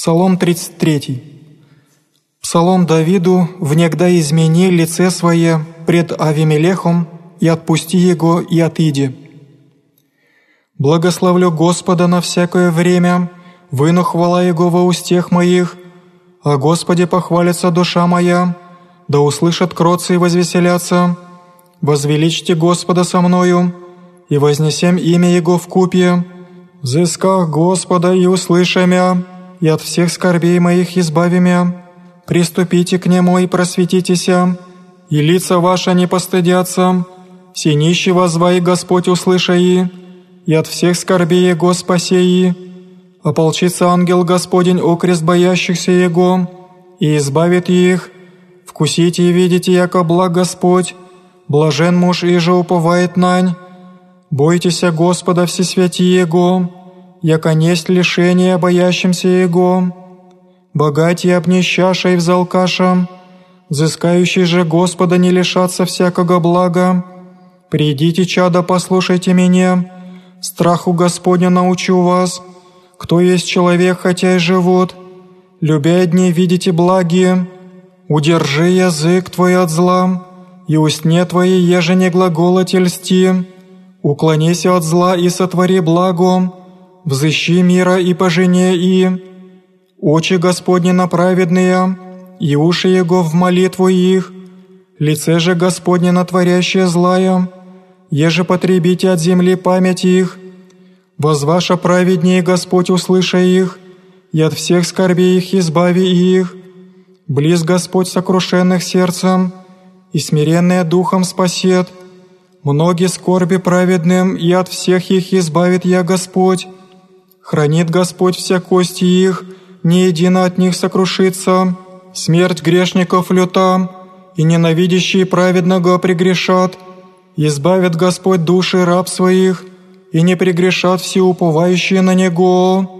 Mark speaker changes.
Speaker 1: Псалом 33. Псалом Давиду «Внегда измени лице свое пред Авимелехом, и отпусти его, и отиди». Благословлю Господа на всякое время, выну хвала Его во устех моих, о Господе похвалится душа моя, да услышат кроцы и возвеселятся. Возвеличьте Господа со мною, и вознесем имя Его в купе. Взысках Господа и услышамя, и от всех скорбей моих избави мя. Приступите к Нему и просветитеся, и лица ваши не постыдятся. Все нищие возвай Господь услышаи, и от всех скорбей Его спасеи. Ополчится ангел Господень окрест боящихся Его, и избавит их. Вкусите и видите, яко благ Господь, блажен муж и же уповает нань. Бойтеся Господа всесвятие Его, яко несть лишение боящимся Его. Богатие обнищаша и взалкаша, взыскающий же Господа не лишаться всякого блага. Придите, чада, послушайте меня, страху Господня научу вас, кто есть человек, хотя и живут. Любя дни видите благие, удержи язык твой от зла, и устне твои еже не глаголоте льсти. Уклонися от зла и сотвори благо, взыщи мира и пожене и. Очи Господни на праведные, и уши Его в молитву их, лице же Господне на творящее злая, еже потребите от земли память их, возваша праведнее Господь услыша их, и от всех скорбей их избави их, близ Господь сокрушенных сердцем, и смиренные духом спасет, многие скорби праведным, и от всех их избавит я Господь, хранит Господь все кости их, ни едино от них сокрушится, смерть грешников люта, и ненавидящие праведного прегрешат, избавит Господь души раб своих, и не прегрешат все уповающие на Него».